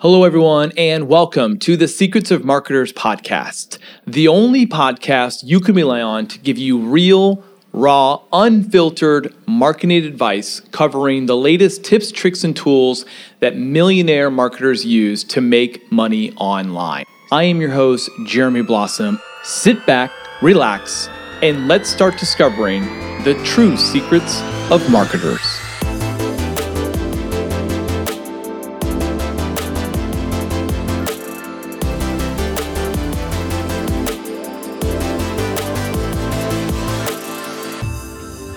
Hello, everyone, and welcome to the Secrets of Marketers podcast, the only podcast you can rely on to give you real, raw, unfiltered marketing advice covering the latest tips, tricks, and tools that millionaire marketers use to make money online. I am your host, Jeremy Blossom. Sit back, relax, and let's start discovering the true secrets of marketers.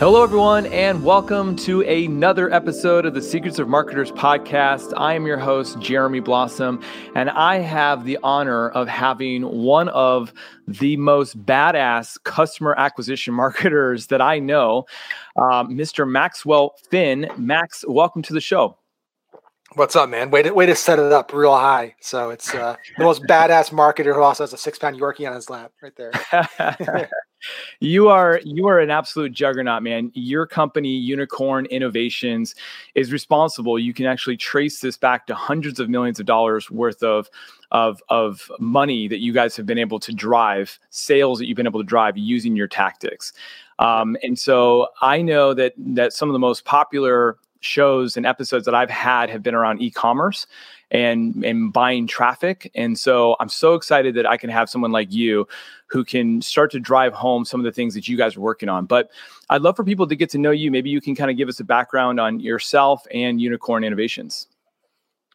Hello, everyone, and welcome to another episode of the Secrets of Marketers podcast. I am your host, Jeremy Blossom, and I have the honor of having one of the most badass customer acquisition marketers that I know, uh, Mr. Maxwell Finn. Max, welcome to the show. What's up, man? Way to way to set it up real high. So it's uh, the most badass marketer who also has a six pound Yorkie on his lap, right there. you are you are an absolute juggernaut man. Your company unicorn innovations is responsible. You can actually trace this back to hundreds of millions of dollars worth of of of money that you guys have been able to drive sales that you've been able to drive using your tactics. Um, and so i know that that some of the most popular shows and episodes that i've had have been around e-commerce and and buying traffic. And so I'm so excited that I can have someone like you who can start to drive home some of the things that you guys are working on. But I'd love for people to get to know you. Maybe you can kind of give us a background on yourself and Unicorn Innovations.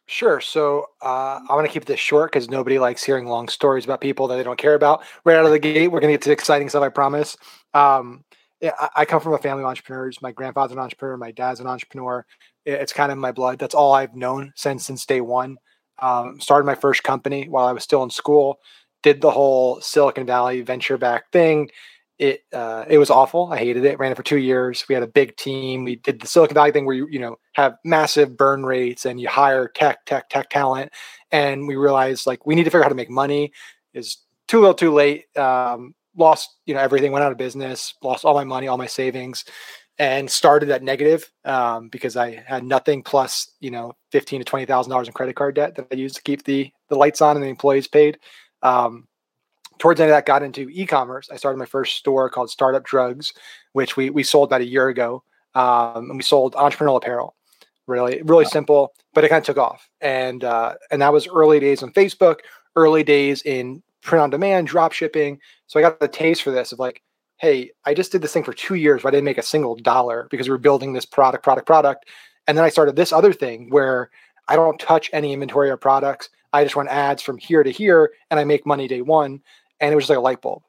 Sure. So uh, I want to keep this short because nobody likes hearing long stories about people that they don't care about. Right out of the gate, we're going to get to exciting stuff. I promise. Um, yeah, I come from a family of entrepreneurs. My grandfather's an entrepreneur. My dad's an entrepreneur it's kind of my blood. That's all I've known since since day one. Um, started my first company while I was still in school. Did the whole Silicon Valley venture back thing. It uh, it was awful. I hated it. Ran it for two years. We had a big team. We did the Silicon Valley thing where you you know have massive burn rates and you hire tech tech tech talent. And we realized like we need to figure out how to make money. Is too little, too late. Um, lost you know everything. Went out of business. Lost all my money, all my savings and started at negative um, because I had nothing plus you know fifteen to twenty thousand dollars in credit card debt that I used to keep the the lights on and the employees paid. Um, towards the end of that, got into e-commerce. I started my first store called Startup Drugs, which we we sold about a year ago, um, and we sold entrepreneurial apparel. Really, really wow. simple, but it kind of took off, and uh, and that was early days on Facebook, early days in print on demand, drop shipping. So I got the taste for this of like, hey, I just did this thing for two years, but I didn't make a single dollar because we are building this product, product, product. And then I started this other thing where I don't touch any inventory or products. I just run ads from here to here and I make money day one. And it was just like a light bulb.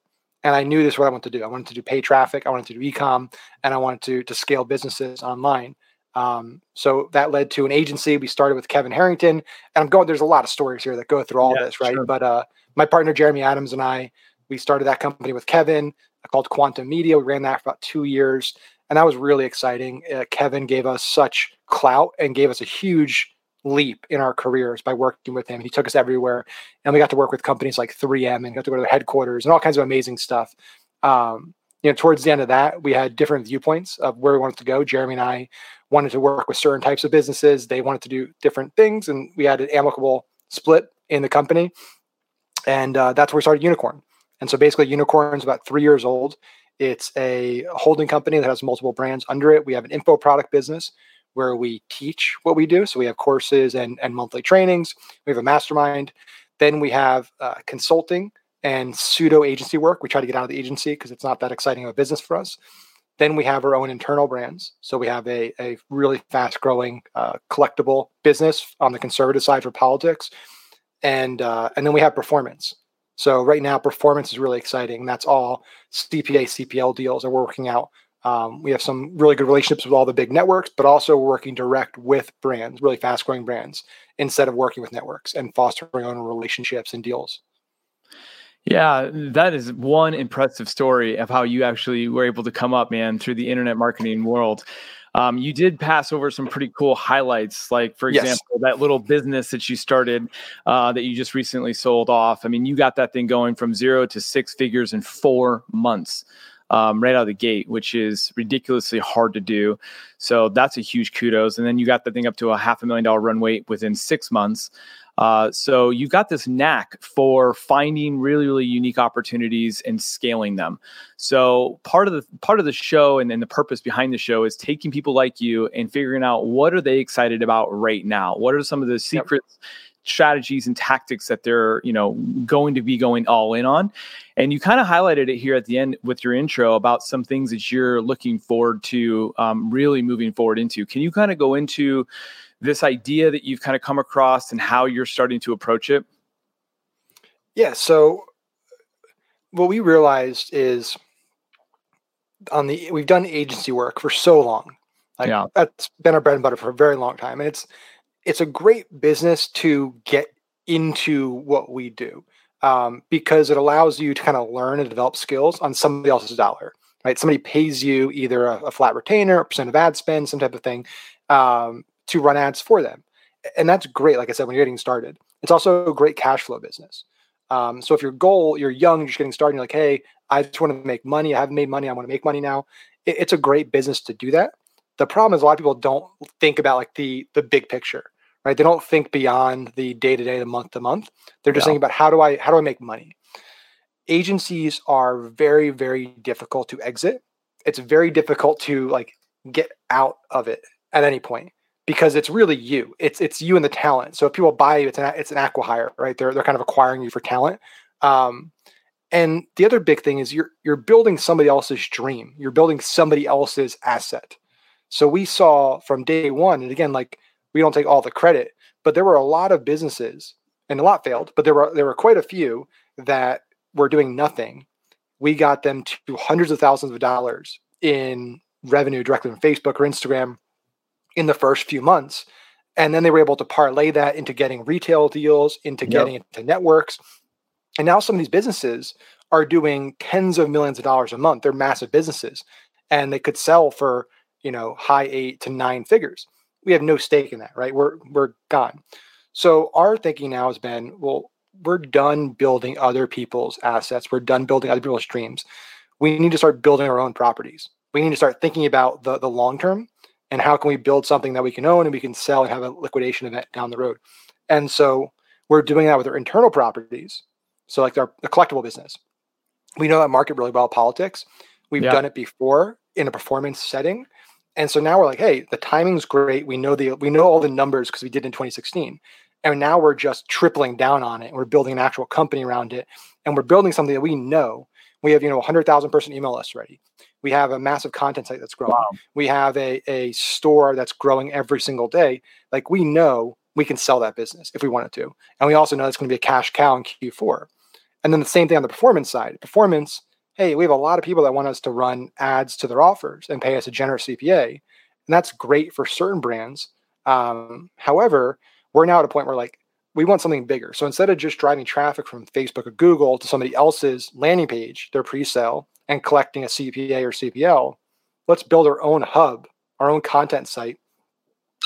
And I knew this is what I wanted to do. I wanted to do pay traffic, I wanted to do ecom, and I wanted to, to scale businesses online. Um, so that led to an agency. We started with Kevin Harrington, and I'm going. There's a lot of stories here that go through all yeah, this, right? Sure. But uh, my partner Jeremy Adams and I, we started that company with Kevin called Quantum Media. We ran that for about two years, and that was really exciting. Uh, Kevin gave us such clout and gave us a huge leap in our careers by working with him. He took us everywhere, and we got to work with companies like 3M and got to go to their headquarters and all kinds of amazing stuff. Um, you know, towards the end of that, we had different viewpoints of where we wanted to go. Jeremy and I wanted to work with certain types of businesses. They wanted to do different things, and we had an amicable split in the company. And uh, that's where we started Unicorn. And so basically, Unicorn's about three years old. It's a holding company that has multiple brands under it. We have an info product business where we teach what we do. So we have courses and, and monthly trainings. We have a mastermind. Then we have uh, consulting and pseudo agency work. We try to get out of the agency because it's not that exciting of a business for us. Then we have our own internal brands. So we have a, a really fast growing uh, collectible business on the conservative side for politics. And, uh, and then we have performance. So right now, performance is really exciting. That's all CPA, CPL deals are working out. Um, we have some really good relationships with all the big networks, but also working direct with brands, really fast growing brands, instead of working with networks and fostering own relationships and deals. Yeah, that is one impressive story of how you actually were able to come up, man, through the internet marketing world. Um, you did pass over some pretty cool highlights, like for example, yes. that little business that you started uh, that you just recently sold off. I mean, you got that thing going from zero to six figures in four months. Um, right out of the gate, which is ridiculously hard to do. So that's a huge kudos. And then you got the thing up to a half a million dollar run rate within six months. Uh, so you've got this knack for finding really, really unique opportunities and scaling them. So part of the part of the show and, and the purpose behind the show is taking people like you and figuring out what are they excited about right now. What are some of the secrets? Yep strategies and tactics that they're you know going to be going all in on and you kind of highlighted it here at the end with your intro about some things that you're looking forward to um, really moving forward into can you kind of go into this idea that you've kind of come across and how you're starting to approach it? Yeah. So what we realized is on the we've done agency work for so long. Like yeah. that's been our bread and butter for a very long time. And it's it's a great business to get into what we do um, because it allows you to kind of learn and develop skills on somebody else's dollar. Right? Somebody pays you either a, a flat retainer, a percent of ad spend, some type of thing, um, to run ads for them. And that's great, like I said, when you're getting started. It's also a great cash flow business. Um, so if your goal, you're young, you're just getting started, you're like, hey, I just want to make money. I haven't made money. I want to make money now. It, it's a great business to do that. The problem is a lot of people don't think about like the the big picture, right? They don't think beyond the day to day, the month to month. They're just yeah. thinking about how do I how do I make money. Agencies are very very difficult to exit. It's very difficult to like get out of it at any point because it's really you. It's it's you and the talent. So if people buy you, it's an it's an acquihire, right? They're they're kind of acquiring you for talent. Um, and the other big thing is you're you're building somebody else's dream. You're building somebody else's asset. So we saw from day one, and again, like we don't take all the credit, but there were a lot of businesses, and a lot failed, but there were there were quite a few that were doing nothing. We got them to hundreds of thousands of dollars in revenue directly from Facebook or Instagram in the first few months. And then they were able to parlay that into getting retail deals, into yep. getting into networks. And now some of these businesses are doing tens of millions of dollars a month. They're massive businesses and they could sell for, you know, high eight to nine figures. We have no stake in that, right? We're we're gone. So our thinking now has been, well, we're done building other people's assets. We're done building other people's dreams. We need to start building our own properties. We need to start thinking about the the long term and how can we build something that we can own and we can sell and have a liquidation event down the road. And so we're doing that with our internal properties so like our the collectible business. We know that market really well politics. We've yeah. done it before in a performance setting. And so now we're like hey the timing's great. We know the we know all the numbers because we did in 2016 and now we're just tripling down on it. And we're building an actual company around it. And we're building something that we know. We have you know 100000 person email list ready we have a massive content site that's growing. Wow. We have a, a store that's growing every single day. Like we know we can sell that business if we wanted to. And we also know it's going to be a cash cow in Q4. And then the same thing on the performance side. Performance, hey, we have a lot of people that want us to run ads to their offers and pay us a generous CPA. And that's great for certain brands. Um, however, we're now at a point where like we want something bigger. So instead of just driving traffic from Facebook or Google to somebody else's landing page, their pre-sale, and collecting a CPA or CPL, let's build our own hub, our own content site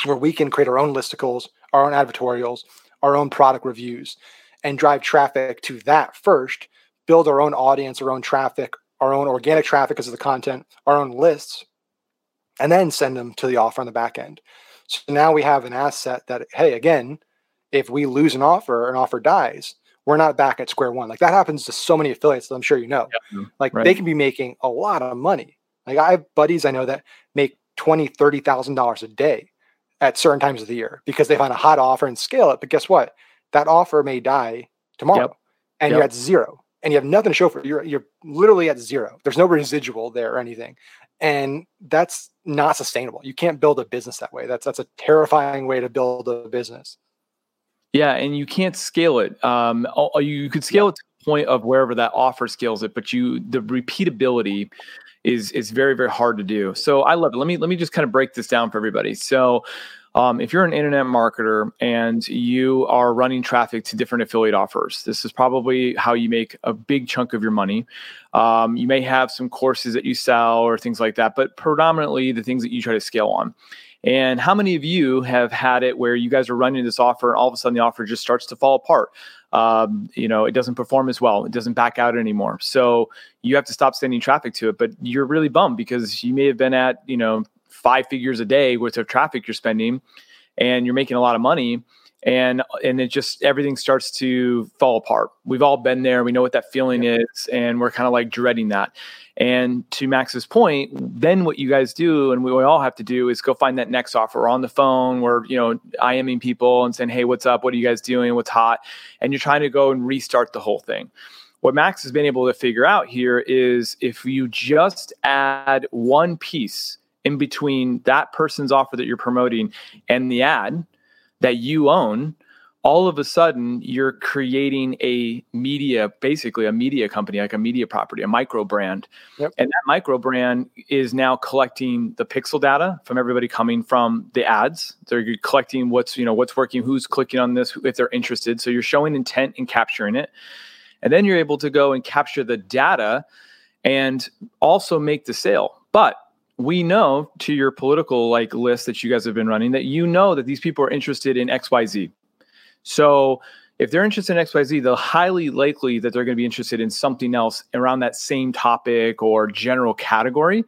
where we can create our own listicles, our own advertorials, our own product reviews, and drive traffic to that first, build our own audience, our own traffic, our own organic traffic as of the content, our own lists, and then send them to the offer on the back end. So now we have an asset that, hey, again, if we lose an offer, an offer dies, we're not back at square one. Like that happens to so many affiliates that I'm sure you know. Yep. Mm-hmm. Like right. they can be making a lot of money. Like I have buddies I know that make twenty, thirty thousand dollars a day at certain times of the year because they find a hot offer and scale it. But guess what? That offer may die tomorrow, yep. and yep. you're at zero, and you have nothing to show for it. You're you're literally at zero. There's no residual there or anything, and that's not sustainable. You can't build a business that way. That's that's a terrifying way to build a business. Yeah, and you can't scale it. Um, you could scale it to the point of wherever that offer scales it, but you the repeatability is is very very hard to do. So I love it. Let me let me just kind of break this down for everybody. So. Um, if you're an internet marketer and you are running traffic to different affiliate offers, this is probably how you make a big chunk of your money. Um, you may have some courses that you sell or things like that, but predominantly the things that you try to scale on. And how many of you have had it where you guys are running this offer and all of a sudden the offer just starts to fall apart? Um, you know, it doesn't perform as well. It doesn't back out anymore. So you have to stop sending traffic to it. But you're really bummed because you may have been at, you know, five figures a day worth of traffic you're spending and you're making a lot of money and and it just everything starts to fall apart. We've all been there. We know what that feeling is, and we're kind of like dreading that. And to Max's point, then what you guys do, and we all have to do, is go find that next offer. We're on the phone. We're you know IMing people and saying, "Hey, what's up? What are you guys doing? What's hot?" And you're trying to go and restart the whole thing. What Max has been able to figure out here is if you just add one piece in between that person's offer that you're promoting and the ad that you own, all of a sudden you're creating a media, basically a media company, like a media property, a micro brand. Yep. And that micro brand is now collecting the pixel data from everybody coming from the ads. They're collecting what's, you know, what's working, who's clicking on this, if they're interested. So you're showing intent and capturing it. And then you're able to go and capture the data and also make the sale. But we know to your political like list that you guys have been running that you know that these people are interested in XYZ. So if they're interested in XYZ, they're highly likely that they're going to be interested in something else around that same topic or general category.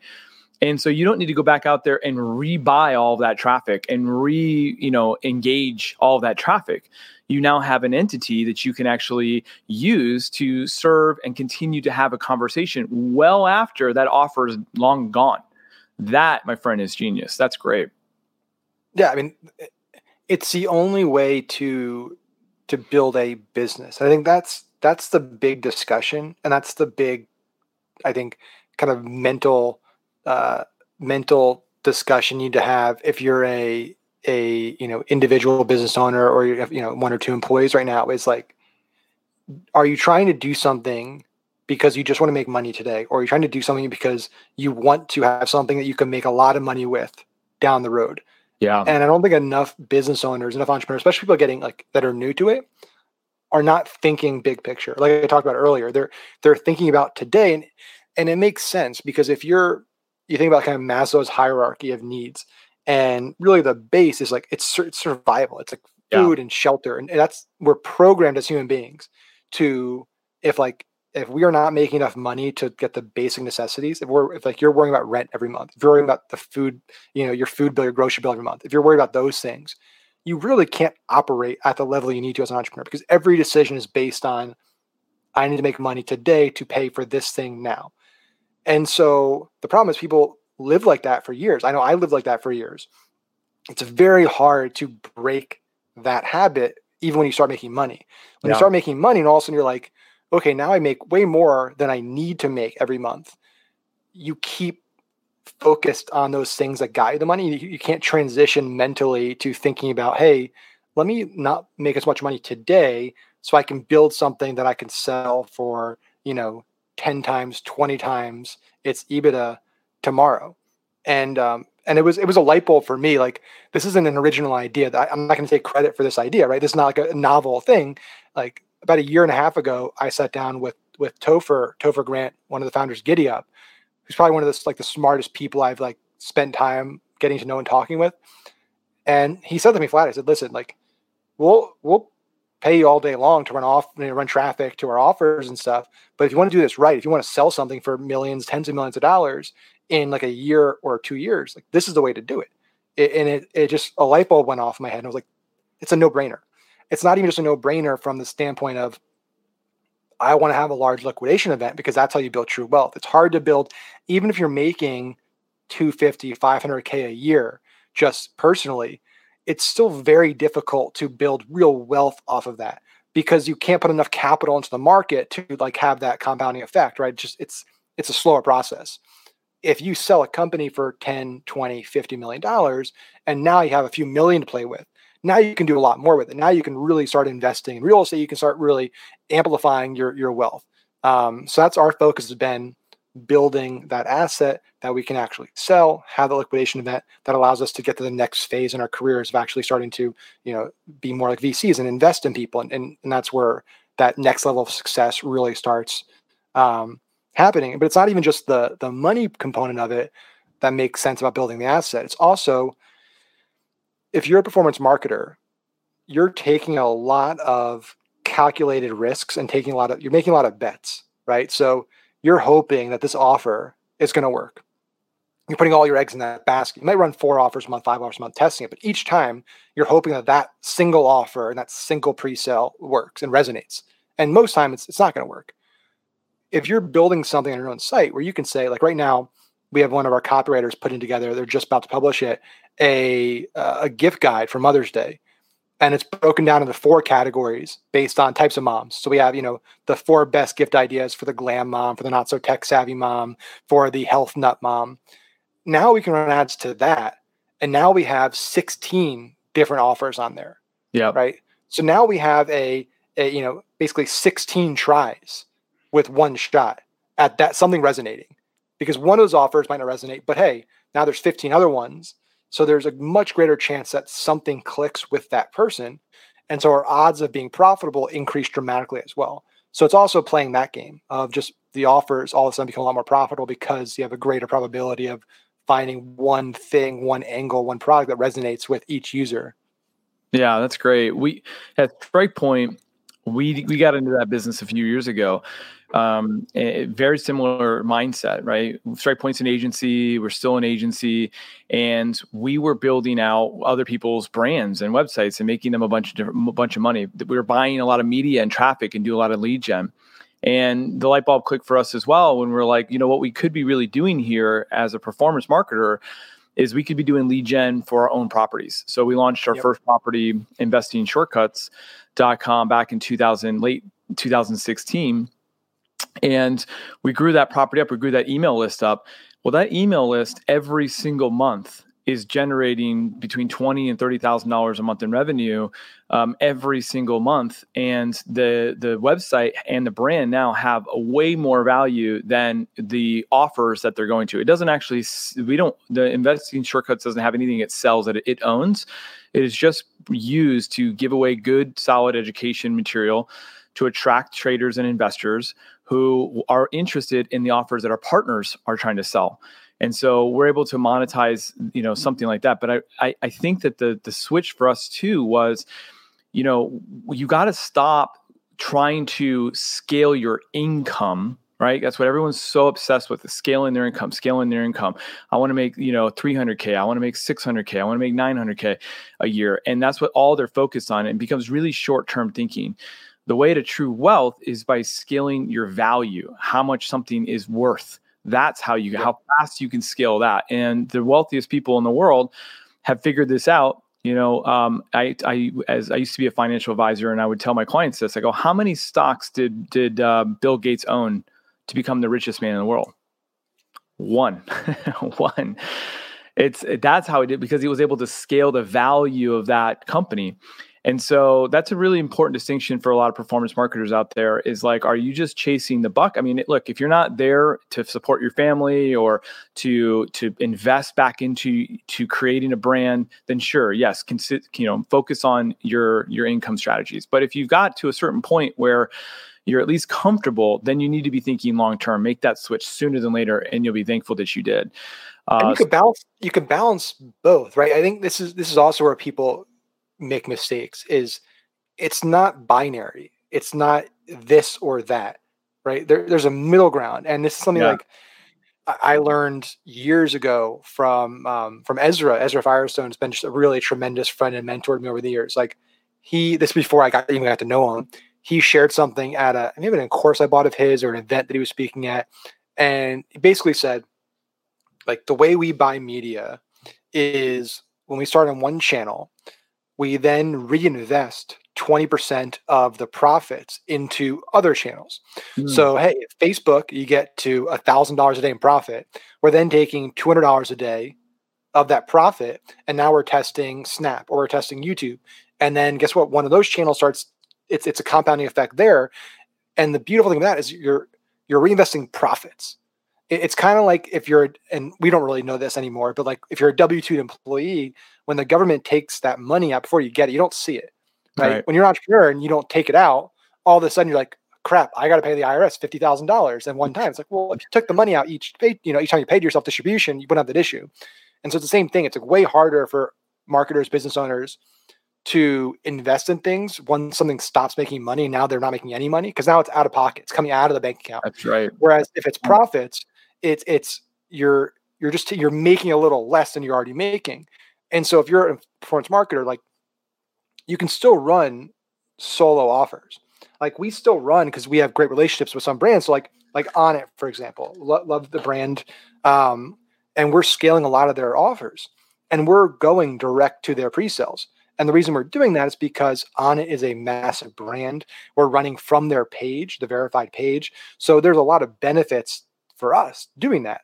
And so you don't need to go back out there and rebuy all of that traffic and re, you know, engage all of that traffic. You now have an entity that you can actually use to serve and continue to have a conversation well after that offer is long gone. That, my friend, is genius. That's great. Yeah, I mean, it's the only way to to build a business. I think that's that's the big discussion, and that's the big, I think, kind of mental uh, mental discussion you need to have if you're a a you know individual business owner or you have you know one or two employees right now. Is like, are you trying to do something because you just want to make money today, or you're trying to do something because you want to have something that you can make a lot of money with down the road. Yeah. And I don't think enough business owners, enough entrepreneurs, especially people getting like that are new to it, are not thinking big picture. Like I talked about earlier, they're they're thinking about today, and and it makes sense because if you're you think about kind of Maslow's hierarchy of needs, and really the base is like it's, it's survival. It's like food yeah. and shelter, and that's we're programmed as human beings to if like if we are not making enough money to get the basic necessities, if we're if like you're worrying about rent every month, if you're worrying about the food, you know, your food bill, your grocery bill every month, if you're worried about those things, you really can't operate at the level you need to as an entrepreneur because every decision is based on I need to make money today to pay for this thing now. And so the problem is people live like that for years. I know I lived like that for years. It's very hard to break that habit even when you start making money. When yeah. you start making money and all of a sudden you're like, okay, now I make way more than I need to make every month. You keep focused on those things that got you the money. You, can't transition mentally to thinking about, hey, let me not make as much money today so I can build something that I can sell for, you know, 10 times, 20 times its EBITDA tomorrow. And um, and it was it was a light bulb for me. Like this isn't an original idea. I, I'm not going to take credit for this idea, right? This is not like a novel thing. Like about a year and a half ago, I sat down with with Topher Topher Grant, one of the founders, Giddy Up, who's probably one of the like the smartest people I've like spent time getting to know and talking with. And he said to me flat, I said, "Listen, like, we'll we'll pay you all day long to run off, you know, run traffic to our offers and stuff. But if you want to do this right, if you want to sell something for millions, tens of millions of dollars in like a year or two years, like this is the way to do it." it and it it just a light bulb went off in my head, and I was like, "It's a no brainer." It's not even just a no brainer from the standpoint of I want to have a large liquidation event because that's how you build true wealth. It's hard to build, even if you're making 250, 500K a year just personally, it's still very difficult to build real wealth off of that because you can't put enough capital into the market to like have that compounding effect, right? Just it's it's a slower process. If you sell a company for 10, 20, 50 million dollars and now you have a few million to play with, now you can do a lot more with it. Now you can really start investing in real estate. You can start really amplifying your your wealth. Um, so that's our focus has been building that asset that we can actually sell, have the liquidation event that allows us to get to the next phase in our careers of actually starting to, you know, be more like VCs and invest in people. And, and, and that's where that next level of success really starts um, happening. But it's not even just the the money component of it that makes sense about building the asset. It's also if you're a performance marketer, you're taking a lot of calculated risks and taking a lot of you're making a lot of bets, right? So you're hoping that this offer is going to work. you're putting all your eggs in that basket. You might run four offers a month, five offers a month testing it, but each time you're hoping that that single offer and that single pre-sale works and resonates. And most time it's, it's not going to work. If you're building something on your own site where you can say, like right now, we have one of our copywriters putting together, they're just about to publish it, a, uh, a gift guide for Mother's Day. And it's broken down into four categories based on types of moms. So we have, you know, the four best gift ideas for the glam mom, for the not so tech savvy mom, for the health nut mom now we can run ads to that. And now we have 16 different offers on there. Yeah. Right. So now we have a, a, you know, basically 16 tries with one shot at that something resonating because one of those offers might not resonate, but hey, now there's 15 other ones. So there's a much greater chance that something clicks with that person. And so our odds of being profitable increase dramatically as well. So it's also playing that game of just the offers all of a sudden become a lot more profitable because you have a greater probability of finding one thing, one angle, one product that resonates with each user. Yeah, that's great. We at StrikePoint, we we got into that business a few years ago. Um, very similar mindset, right? Strike Point's an agency. We're still an agency, and we were building out other people's brands and websites and making them a bunch of different, a bunch of money. We were buying a lot of media and traffic and do a lot of lead gen. And the light bulb clicked for us as well when we are like, you know, what we could be really doing here as a performance marketer is we could be doing lead gen for our own properties. So we launched our yep. first property investing investingshortcuts.com back in 2000 late 2016 and we grew that property up we grew that email list up well that email list every single month is generating between twenty and thirty thousand dollars a month in revenue um, every single month, and the the website and the brand now have a way more value than the offers that they're going to. It doesn't actually we don't the investing shortcuts doesn't have anything it sells that it owns. It is just used to give away good, solid education material to attract traders and investors who are interested in the offers that our partners are trying to sell and so we're able to monetize you know something like that. But i i, I think that the the switch for us too was you know you got to stop trying to scale your income right? That's what everyone's so obsessed with scaling their income scaling their income. I want to make you know 300k i want to make 600k i want to make 900k a year. And that's what all they're focused on and becomes really short-term thinking. The way to true wealth is by scaling your value how much something is worth that's how you yeah. how fast you can scale that. And the wealthiest people in the world have figured this out. You know, um, I, I as I used to be a financial advisor, and I would tell my clients this. I go, "How many stocks did did uh, Bill Gates own to become the richest man in the world?" One, one. It's that's how he did because he was able to scale the value of that company. And so that's a really important distinction for a lot of performance marketers out there is like, are you just chasing the buck? I mean, look, if you're not there to support your family or to to invest back into to creating a brand, then sure, yes, consider, you know, focus on your your income strategies. But if you've got to a certain point where you're at least comfortable, then you need to be thinking long term. Make that switch sooner than later, and you'll be thankful that you did. Uh, and you can balance. You can balance both, right? I think this is this is also where people make mistakes is it's not binary. It's not this or that, right? There, there's a middle ground, and this is something yeah. like I learned years ago from um, from Ezra. Ezra Firestone has been just a really tremendous friend and mentor to me over the years. Like he, this before I got even got to know him. He shared something at a maybe in a course I bought of his or an event that he was speaking at, and he basically said, like the way we buy media is when we start on one channel, we then reinvest 20% of the profits into other channels. Mm. So, hey, Facebook, you get to $1,000 a day in profit. We're then taking $200 a day of that profit. And now we're testing Snap or we're testing YouTube. And then guess what? One of those channels starts, it's, it's a compounding effect there. And the beautiful thing about that is you're, you're reinvesting profits. It's kind of like if you're, and we don't really know this anymore, but like if you're a W 2 employee, when the government takes that money out before you get it, you don't see it. Right? right. When you're an entrepreneur and you don't take it out, all of a sudden you're like, crap, I got to pay the IRS fifty thousand dollars and one time. It's like, well, if you took the money out each, you know, each time you paid yourself distribution, you wouldn't have that issue. And so it's the same thing. It's like way harder for marketers, business owners to invest in things once something stops making money. Now they're not making any money because now it's out of pocket. It's coming out of the bank account. That's right. Whereas if it's mm. profits, it's it's you're you're just you're making a little less than you're already making. And so if you're a performance marketer, like you can still run solo offers. Like we still run because we have great relationships with some brands. So like like Onnit, for example, lo- love the brand, um, and we're scaling a lot of their offers, and we're going direct to their pre-sales. And the reason we're doing that is because Onnit is a massive brand. We're running from their page, the verified page. So there's a lot of benefits for us doing that.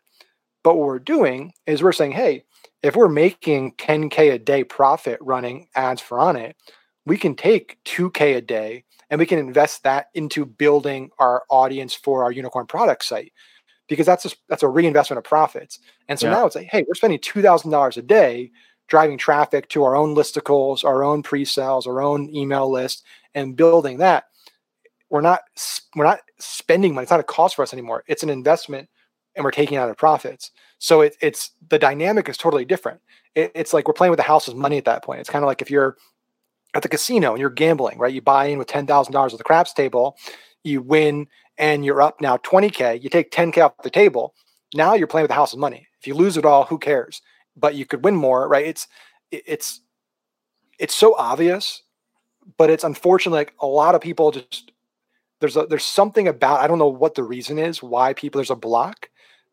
But what we're doing is we're saying, hey, if we're making 10K a day profit running ads for Onnit, we can take 2K a day and we can invest that into building our audience for our unicorn product site because that's a, that's a reinvestment of profits. And so yeah. now it's like, hey, we're spending $2,000 a day driving traffic to our own listicles, our own pre-sales, our own email list, and building that. We're not we're not spending money. It's not a cost for us anymore. It's an investment, and we're taking out of profits. So it, it's the dynamic is totally different. It, it's like we're playing with the house's money at that point. It's kind of like if you're at the casino and you're gambling, right? You buy in with ten thousand dollars at the craps table, you win, and you're up now twenty k. You take ten k off the table. Now you're playing with the house's money. If you lose it all, who cares? But you could win more, right? It's it's it's so obvious, but it's unfortunately like a lot of people just there's a there's something about I don't know what the reason is why people there's a block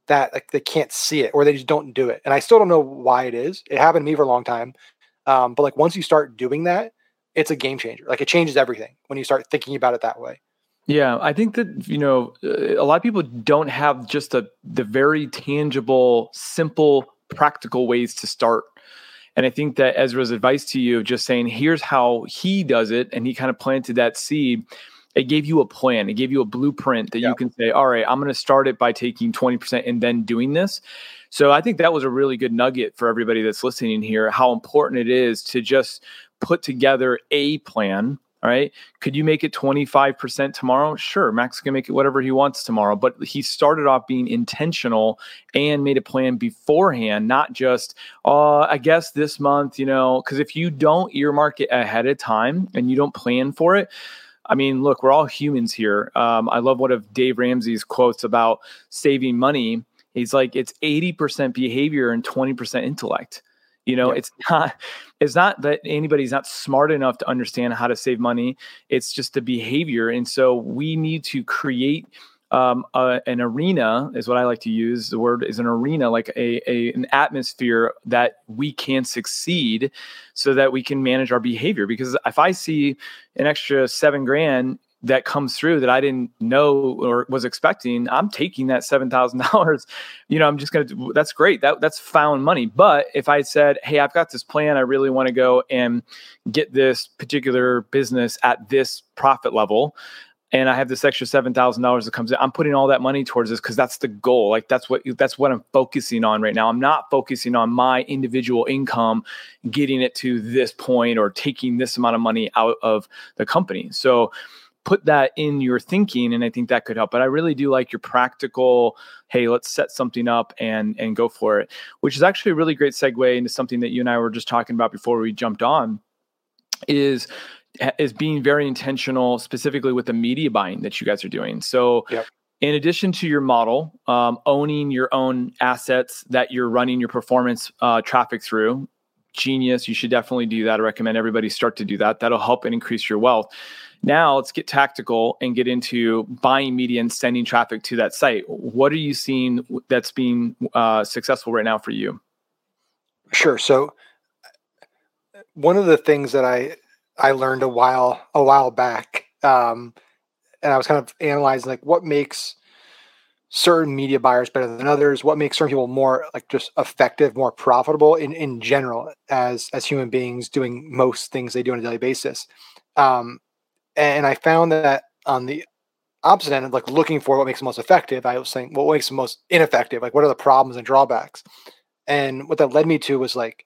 that like they can't see it or they just don't do it. And I still don't know why it is. It happened to me for a long time. Um, but like once you start doing that, it's a game changer. Like it changes everything when you start thinking about it that way. Yeah, I think that you know a lot of people don't have just a the very tangible, simple, practical ways to start. And I think that Ezra's advice to you, of just saying, here's how he does it, and he kind of planted that seed. It gave you a plan. It gave you a blueprint that yeah. you can say, all right, I'm going to start it by taking 20% and then doing this. So I think that was a really good nugget for everybody that's listening here, how important it is to just put together a plan. All right. Could you make it 25% tomorrow? Sure. Max can make it whatever he wants tomorrow. But he started off being intentional and made a plan beforehand, not just, uh, I guess this month, you know, because if you don't earmark it ahead of time and you don't plan for it, I mean, look, we're all humans here. Um, I love one of Dave Ramsey's quotes about saving money. He's like, it's 80% behavior and 20% intellect. You know, yep. it's not it's not that anybody's not smart enough to understand how to save money. It's just the behavior. And so we need to create um, uh, an arena is what I like to use. The word is an arena, like a, a an atmosphere that we can succeed, so that we can manage our behavior. Because if I see an extra seven grand that comes through that I didn't know or was expecting, I'm taking that seven thousand dollars. You know, I'm just gonna. That's great. That that's found money. But if I said, "Hey, I've got this plan. I really want to go and get this particular business at this profit level," and I have this extra seven thousand dollars that comes in, I'm putting all that money towards this because that's the goal. Like that's what that's what I'm focusing on right now. I'm not focusing on my individual income, getting it to this point or taking this amount of money out of the company. So put that in your thinking and i think that could help but i really do like your practical hey let's set something up and and go for it which is actually a really great segue into something that you and i were just talking about before we jumped on is is being very intentional specifically with the media buying that you guys are doing so yep. in addition to your model um, owning your own assets that you're running your performance uh, traffic through genius you should definitely do that i recommend everybody start to do that that'll help and increase your wealth now let's get tactical and get into buying media and sending traffic to that site. What are you seeing that's being uh, successful right now for you? Sure. So one of the things that I I learned a while a while back, um, and I was kind of analyzing like what makes certain media buyers better than others, what makes certain people more like just effective, more profitable in in general as as human beings doing most things they do on a daily basis. Um, and I found that on the opposite end of like looking for what makes the most effective, I was saying, what makes the most ineffective? Like, what are the problems and drawbacks? And what that led me to was like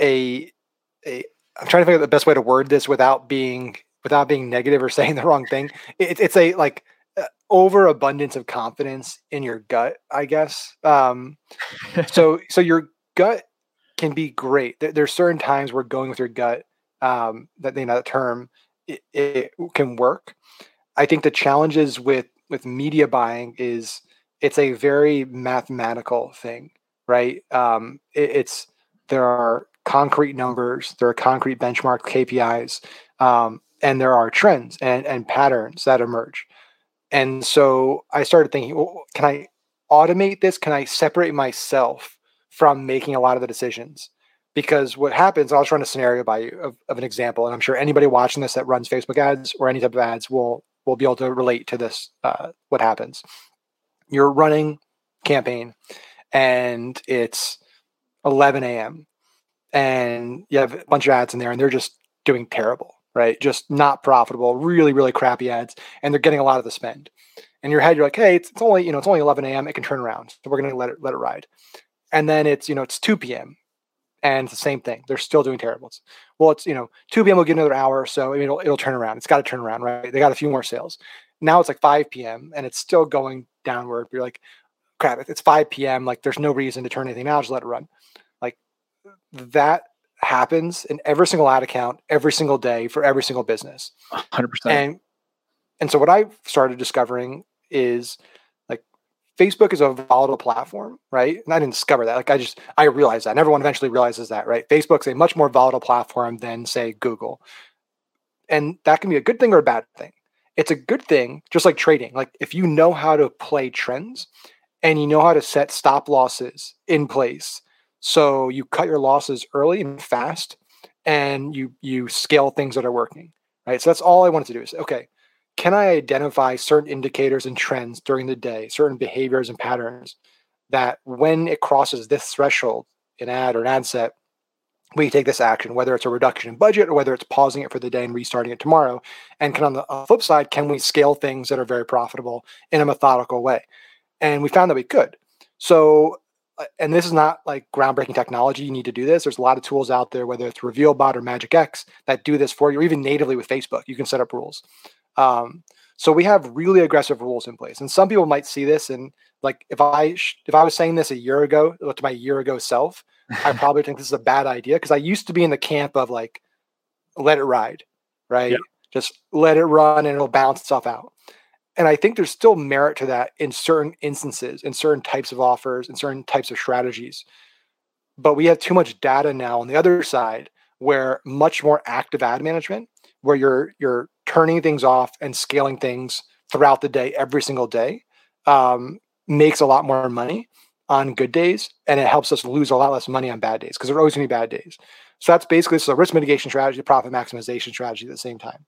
a, a I'm trying to figure out the best way to word this without being without being negative or saying the wrong thing. It, it's a like uh, overabundance of confidence in your gut, I guess. Um, so so your gut can be great. There, there's certain times where going with your gut um, that you know that term it, it, can work. I think the challenges with with media buying is it's a very mathematical thing, right? Um, it, it's there are concrete numbers, there are concrete benchmark KPIs, um, and there are trends and, and patterns that emerge. And so I started thinking, well, can I automate this? Can I separate myself from making a lot of the decisions? Because what happens, I'll just run a scenario by you of, of an example, and I'm sure anybody watching this that runs Facebook ads or any type of ads will will be able to relate to this. Uh, what happens? You're running campaign, and it's 11 a.m. and you have a bunch of ads in there, and they're just doing terrible, right? Just not profitable, really, really crappy ads, and they're getting a lot of the spend. In your head, you're like, hey, it's, it's only you know it's only 11 a.m. It can turn around, so we're gonna let it let it ride. And then it's you know it's 2 p.m. and it's the same thing. They're still doing terrible. It's, well, it's you know 2 p.m. will get another hour so. It'll, it'll turn around. It's got to turn around, right? They got a few more sales. Now it's like 5 p.m. and it's still going downward. You're like, crap, it's 5 p.m. Like there's no reason to turn anything now. Just let it run. That happens in every single ad account, every single day for every single business. 100%. And and so what I started discovering is like Facebook is a volatile platform, right? And I didn't discover that. Like I just I realized that. And everyone eventually realizes that, right? Facebook's a much more volatile platform than say Google. And that can be a good thing or a bad thing. It's a good thing, just like trading. Like if you know how to play trends and you know how to set stop losses in place so you cut your losses early and fast and you you scale things that are working right? So that's all i wanted to do is okay can i identify certain indicators and trends during the day certain behaviors and patterns that when it crosses this threshold an ad or an ad set we take this action whether it's a reduction in budget or whether it's pausing it for the day and restarting it tomorrow? And can on the flip side can we scale things that are very profitable in a methodical way? And we found that we could. So and this is not like groundbreaking technology. You need to do this. There's a lot of tools out there, whether it's RevealBot or Madgicx, that do this for you, or even natively with Facebook. You can set up rules. Um, so we have really aggressive rules in place, and some people might see this and like if I sh- if I was saying this a year ago to my year ago self, I probably think this is a bad idea because I used to be in the camp of like let it ride, right? Yeah. Just let it run and it'll balance itself out and I think there's still merit to that in certain instances, in certain types of offers, in certain types of strategies. But we have too much data now on the other side where much more active ad management, where you're you're turning things off and scaling things throughout the day, every single day, um, makes a lot more money on good days, and it helps us lose a lot less money on bad days because there are always going to be bad days. So that's basically it's a risk mitigation strategy, profit maximization strategy at the same time.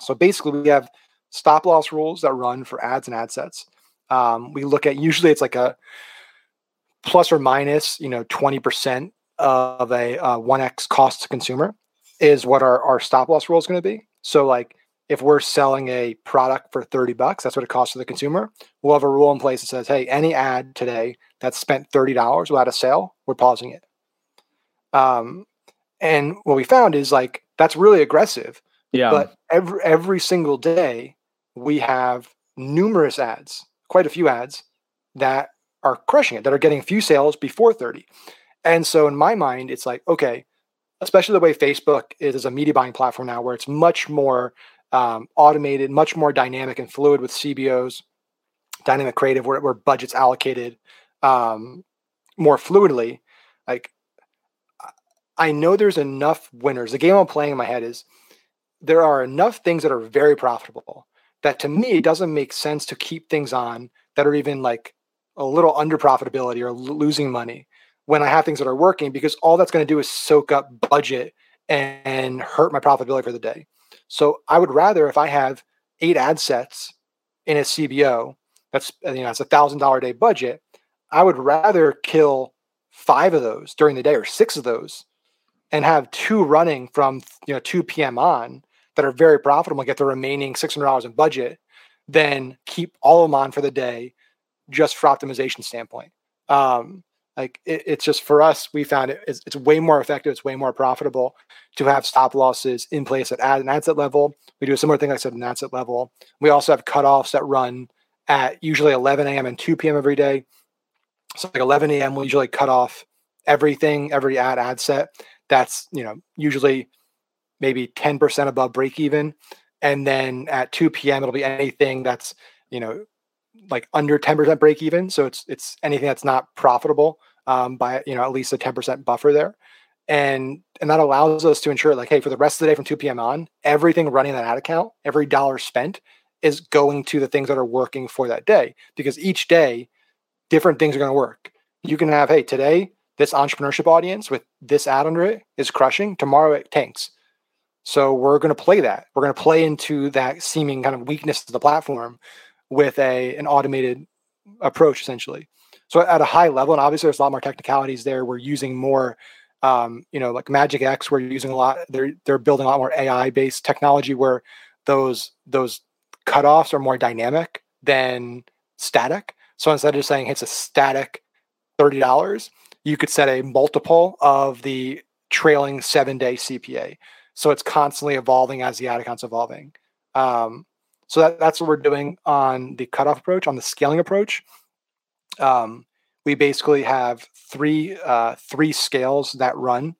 So basically, we have stop loss rules that run for ads and ad sets. Um, we look at usually it's like a plus or minus, you know, 20% of a uh, 1x cost to consumer is what our, our stop loss rule is going to be. So like if we're selling a product for 30 bucks, that's what it costs to the consumer. We'll have a rule in place that says, hey, any ad today that's spent $30 without a sale, we're pausing it. Um, and what we found is like that's really aggressive. Yeah. But every every single day we have numerous ads, quite a few ads that are crushing it, that are getting a few sales before 30. And so in my mind, it's like, okay, especially the way Facebook is a media buying platform now, where it's much more um, automated, much more dynamic and fluid with CBOs, dynamic creative, where, where budget's allocated um, more fluidly. Like, I know there's enough winners. The game I'm playing in my head is there are enough things that are very profitable that to me doesn't make sense to keep things on that are even like a little under profitability or losing money when I have things that are working because all that's going to do is soak up budget and hurt my profitability for the day. So I would rather if I have eight ad sets in a CBO, that's uh, you know, it's a thousand dollar day budget. I would rather kill five of those during the day or six of those and have two running from you know 2 p.m. on that are very profitable get the remaining $600 in budget, then keep all of them on for the day just for optimization standpoint. Um, like it, it's just for us, we found it, it's, it's, way more effective. It's way more profitable to have stop losses in place at ad and ad set level. We do a similar thing, like I said, an ad set level. We also have cutoffs that run at usually 11 a.m. and 2 p.m. every day. So like 11 a.m. we'll usually cut off everything, every ad ad set. That's you know usually maybe 10% above break even. And then at 2 p.m., it'll be anything that's, you know, like under 10% break even. So it's it's anything that's not profitable um, by you know at least a 10% buffer there. And and that allows us to ensure like, hey, for the rest of the day from 2 p.m. on, everything running that ad account, every dollar spent is going to the things that are working for that day. Because each day, different things are going to work. You can have, hey, today, this entrepreneurship audience with this ad under it is crushing. Tomorrow it tanks. So we're going to play that. We're going to play into that seeming kind of weakness of the platform with a an automated approach essentially. So at a high level, and obviously there's a lot more technicalities there. We're using more, um, you know, like Madgicx. We're using a lot. They're they're building a lot more AI based technology where those those cutoffs are more dynamic than static. So instead of just saying it's a static thirty dollars, you could set a multiple of the trailing seven day CPA. So it's constantly evolving as the ad account's evolving. Um, so that, that's what we're doing on the cutoff approach. On the scaling approach, um, we basically have three uh, three scales that run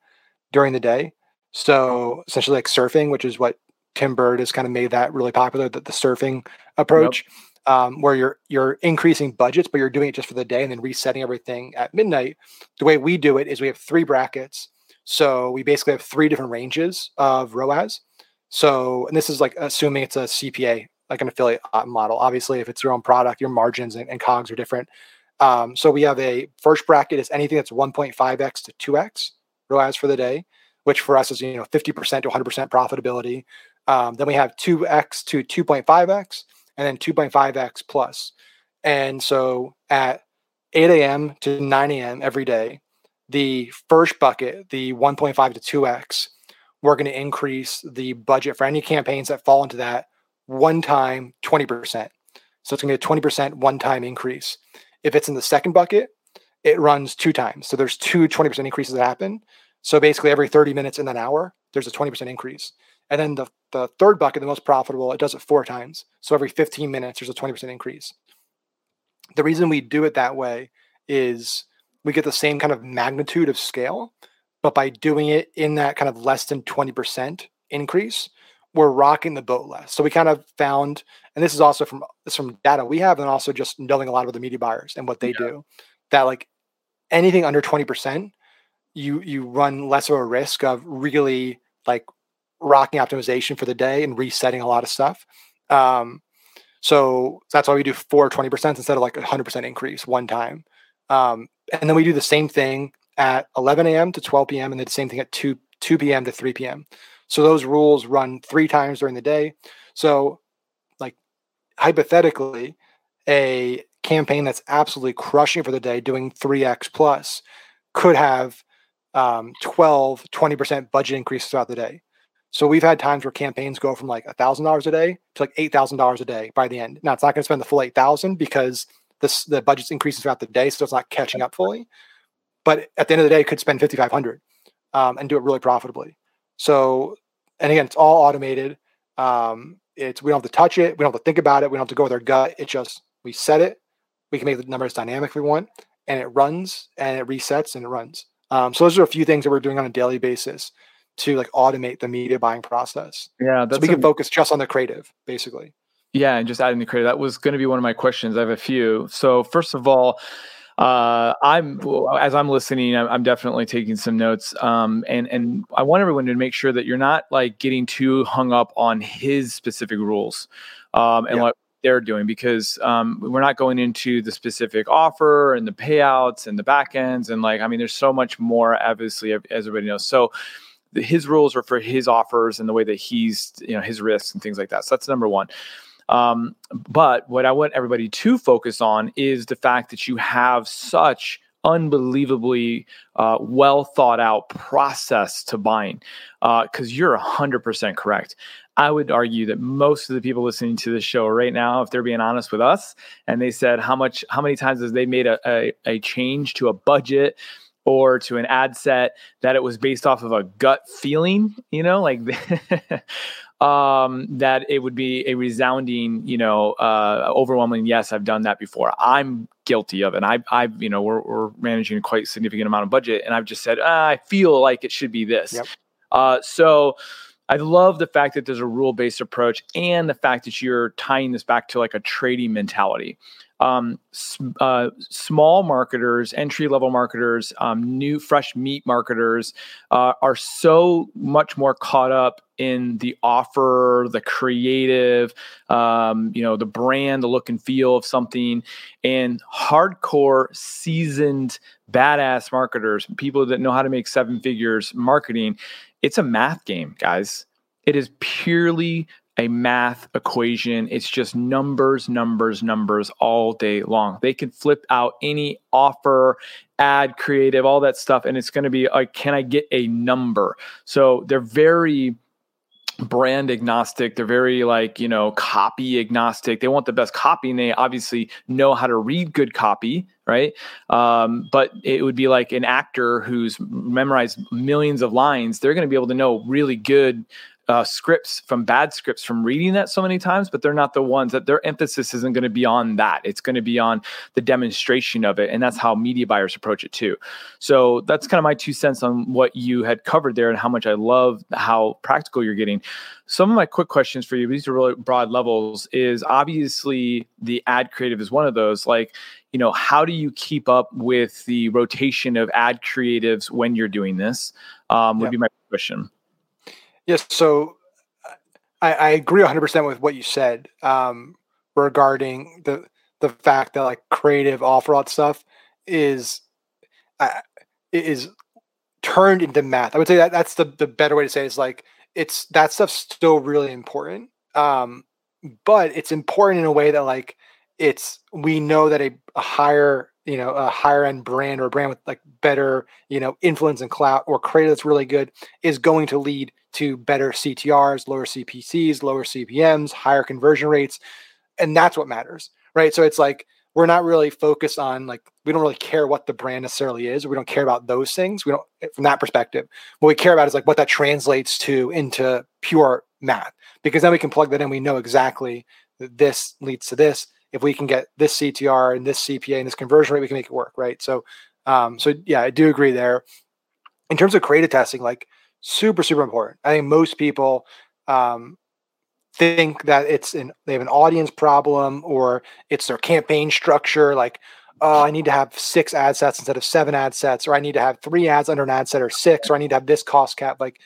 during the day. So essentially, like surfing, which is what Tim Burd has kind of made that really popular, the, the surfing approach, yep. um, where you're you're increasing budgets, but you're doing it just for the day and then resetting everything at midnight. The way we do it is we have three brackets. So we basically have three different ranges of ROAS. So, and this is like assuming it's a CPA like an affiliate model. Obviously, if it's your own product, your margins and, and COGS are different. Um, so we have a first bracket is anything that's 1.5x to 2x ROAS for the day, which for us is you know 50% to 100% profitability. Um, then we have 2x to 2.5x, and then 2.5x plus. And so at 8 a.m. to 9 a.m. every day, the first bucket, the 1.5 to 2x, we're going to increase the budget for any campaigns that fall into that one time 20%. So it's going to be a 20% one time increase. If it's in the second bucket, it runs two times. So there's two 20% increases that happen. So basically every 30 minutes in an hour, there's a 20% increase. And then the, the third bucket, the most profitable, it does it four times. So every 15 minutes, there's a 20% increase. The reason we do it that way is we get the same kind of magnitude of scale, but by doing it in that kind of less than 20% increase, we're rocking the boat less. So we kind of found, and this is also from this from data we have, and also just knowing a lot of the media buyers and what they yeah. do, that like anything under 20%, you you run less of a risk of really like rocking optimization for the day and resetting a lot of stuff. Um, so that's why we do four 20% instead of like a 100% increase one time. Um, and then we do the same thing at 11 a.m. to 12 p.m. and then the same thing at 2, 2 p.m. to 3 p.m. So those rules run three times during the day. So, like hypothetically, a campaign that's absolutely crushing for the day, doing 3x plus, could have um, 12, 20% budget increases throughout the day. So we've had times where campaigns go from like $1,000 a day to like $8,000 a day by the end. Now, it's not going to spend the full 8,000 because this, the budget's increasing throughout the day, so it's not catching up fully. But at the end of the day, it could spend 5,500 um, and do it really profitably. So and again, it's all automated. Um, it's we don't have to touch it, we don't have to think about it, we don't have to go with our gut. It just we set it, we can make the numbers dynamic if we want, and it runs and it resets and it runs. Um, so those are a few things that we're doing on a daily basis to like automate the media buying process. Yeah, so we can focus just on the creative, basically. Yeah, and just adding the creative. That was going to be one of my questions. I have a few. So first of all, uh, I'm as I'm listening, I'm, definitely taking some notes. Um, and and I want everyone to make sure that you're not like getting too hung up on his specific rules, um, and yeah. what they're doing because um, we're not going into the specific offer and the payouts and the backends and like I mean, there's so much more obviously as everybody knows. So his rules are for his offers and the way that he's you know his risks and things like that. So that's number one. Um, but what I want everybody to focus on is the fact that you have such unbelievably uh, well thought out process to buying because uh, you're 100% correct. I would argue that most of the people listening to this show right now if they're being honest with us and they said how much how many times has they made a, a, a change to a budget or to an ad set that it was based off of a gut feeling you know like um, that it would be a resounding, you know, uh, overwhelming yes, I've done that before. I'm guilty of it. And I, I've, you know, we're, we're managing a quite significant amount of budget, and I've just said ah, I feel like it should be this. Yep. Uh, so I love the fact that there's a rule based approach and the fact that you're tying this back to like a trading mentality um, uh, small marketers, entry level marketers, um, new fresh meat marketers uh, are so much more caught up in the offer, the creative, um, you know, the brand, the look and feel of something, and hardcore, seasoned, badass marketers, people that know how to make seven figures marketing. It's a math game, guys. It is purely a math equation. It's just numbers, numbers, numbers all day long. They can flip out any offer, ad, creative, all that stuff, and it's going to be like, can I get a number? So they're very brand agnostic. They're very like, you know, copy agnostic. They want the best copy and they obviously know how to read good copy, right? Um, but it would be like an actor who's memorized millions of lines. They're going to be able to know really good uh, scripts from bad scripts from reading that so many times, but they're not the ones that their emphasis isn't going to be on that. It's going to be on the demonstration of it. And that's how media buyers approach it too. So that's kind of my two cents on what you had covered there and how much I love how practical you're getting. Some of my quick questions for you, these are really broad levels, is obviously the ad creative is one of those. Like, you know, how do you keep up with the rotation of ad creatives when you're doing this? Um, would be my question. Yes. So I, I agree 100% with what you said um, regarding the the fact that like creative off road stuff is uh, is turned into math. I would say that that's the, the better way to say it is like it's that stuff's still really important. Um, but it's important in a way that like it's we know that a, a higher you know a higher end brand or a brand with like better you know influence and clout or creative that's really good is going to lead to better CTRs, lower CPCs, lower CPMs, higher conversion rates. And that's what matters, right? So it's like we're not really focused on like we don't really care what the brand necessarily is. We don't care about those things. We don't eh, from that perspective. What we care about is like what that translates to into pure math, because then we can plug that in. We know exactly that this leads to this. If we can get this CTR and this CPA and this conversion rate, we can make it work, right? So, um, so yeah, I do agree there. In terms of creative testing, like super super important i think most people um, think that it's an they have an audience problem or it's their campaign structure like oh i need to have six ad sets instead of seven ad sets or i need to have three ads under an ad set or six or i need to have this cost cap like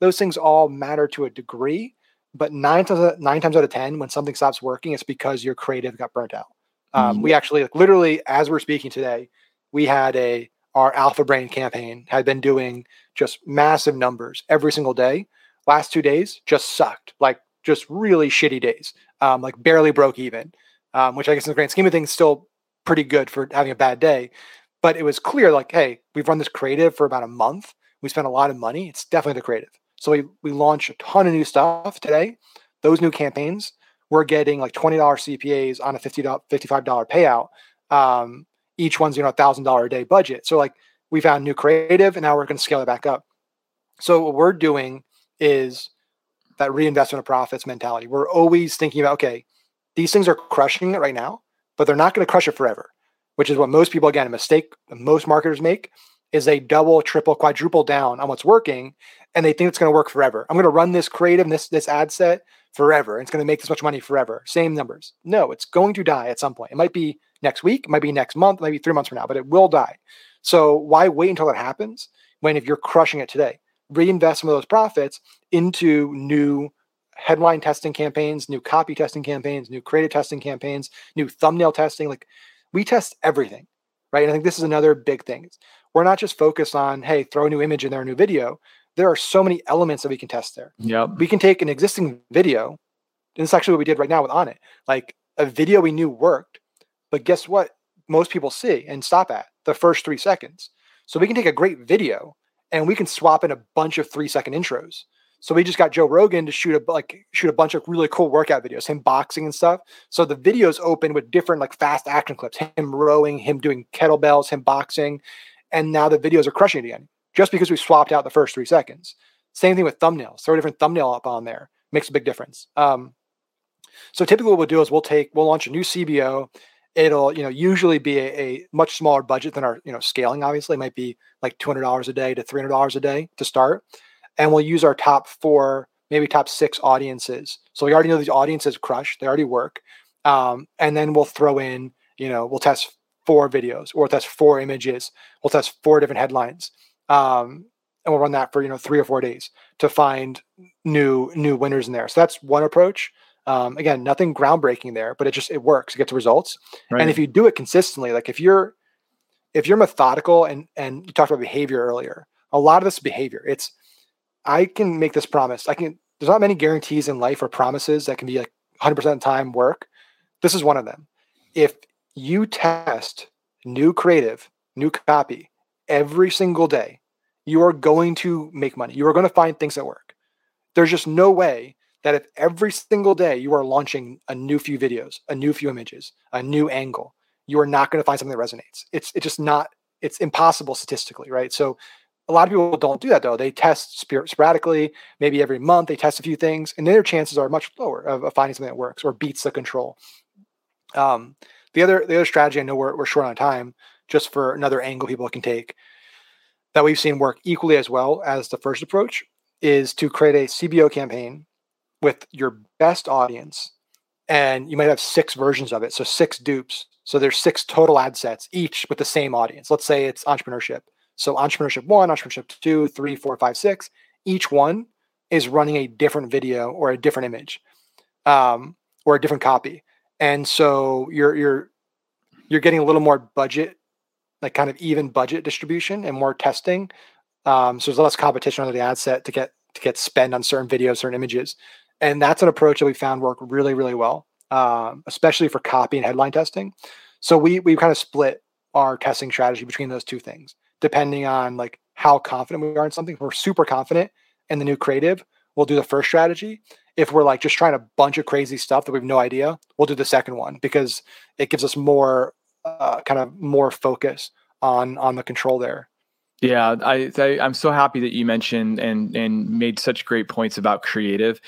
those things all matter to a degree but nine times nine times out of ten when something stops working it's because your creative got burnt out um, mm-hmm. we actually like literally as we're speaking today we had a our alpha brain campaign had been doing just massive numbers every single day. Last two days just sucked, like just really shitty days, um, like barely broke even, um, which I guess in the grand scheme of things, still pretty good for having a bad day. But it was clear, like, hey, we've run this creative for about a month. We spent a lot of money. It's definitely the creative. So we we launched a ton of new stuff today. Those new campaigns, we're getting like twenty dollars CPAs on a fifty fifty-five dollar payout. Um, each one's you know a thousand dollar a day budget. So like we found new creative and now we're going to scale it back up. So what we're doing is that reinvestment of profits mentality. We're always thinking about, okay, these things are crushing it right now, but they're not going to crush it forever, which is what most people, again, a mistake most marketers make is they double, triple, quadruple down on what's working and they think it's going to work forever. I'm going to run this creative, this, this ad set forever. And it's going to make this much money forever. Same numbers. No, it's going to die at some point. It might be next week, it might be next month, maybe three months from now, but it will die. So why wait until that happens when if you're crushing it today? Reinvest some of those profits into new headline testing campaigns, new copy testing campaigns, new creative testing campaigns, new thumbnail testing. Like we test everything, right? And I think this is another big thing. We're not just focused on, hey, throw a new image in there, a new video. There are so many elements that we can test there. Yeah. We can take an existing video, and is actually what we did right now with Onnit. Like a video we knew worked, but guess what? Most people see and stop at the first three seconds. So we can take a great video and we can swap in a bunch of three second intros. So we just got Joe Rogan to shoot a like shoot a bunch of really cool workout videos, him boxing and stuff. So the videos open with different like fast action clips, him rowing, him doing kettlebells, him boxing, and now the videos are crushing it again just because we swapped out the first three seconds. Same thing with thumbnails. Throw a different thumbnail up on there makes a big difference. Um, so typically, what we'll do is we'll take we'll launch a new CBO it'll you know usually be a, a, much smaller budget than our you know scaling obviously it might be like $200 a day to $300 a day to start and we'll use our top four maybe top six audiences. So we already know these audiences crush, they already work. Um, and then we'll throw in, you know, we'll test four videos or we'll test four images, we'll test four different headlines. Um, and we'll run that for you know three or four days to find new new winners in there. So that's one approach. Um, again, nothing groundbreaking there, but it just it works. It gets results. Right. And if you do it consistently, like if you're if you're methodical and and you talked about behavior earlier, a lot of this behavior. It's I can make this promise. I can. There's not many guarantees in life or promises that can be like 100% time work. This is one of them. If you test new creative, new copy every single day, you are going to make money. You are going to find things that work. There's just no way that if every single day you are launching a new few videos, a new few images, a new angle, you are not going to find something that resonates. It's it's just not it's impossible statistically, right? So a lot of people don't do that though. They test sporadically, maybe every month they test a few things, and their chances are much lower of, of finding something that works or beats the control. Um, the other the other strategy, I know we're, we're short on time, just for another angle people can take that we've seen work equally as well as the first approach is to create a CBO campaign with your best audience. And you might have six versions of it. So six dupes. So there's six total ad sets, each with the same audience. Let's say it's entrepreneurship. So entrepreneurship one, entrepreneurship two, three, four, five, six. Each one is running a different video or a different image, um, or a different copy. And so you're you're you're getting a little more budget like kind of even budget distribution and more testing. Um, so there's less competition under the ad set to get to get spend on certain videos, certain images, and that's an approach that we found work really, really well, um, especially for copy and headline testing. So we we kind of split our testing strategy between those two things, depending on like how confident we are in something. If we're super confident in the new creative, we'll do the first strategy. If we're like just trying a bunch of crazy stuff that we have no idea, we'll do the second one because it gives us more uh, kind of more focus on on the control there. Yeah, I, I am so happy that you mentioned and and made such great points about creative.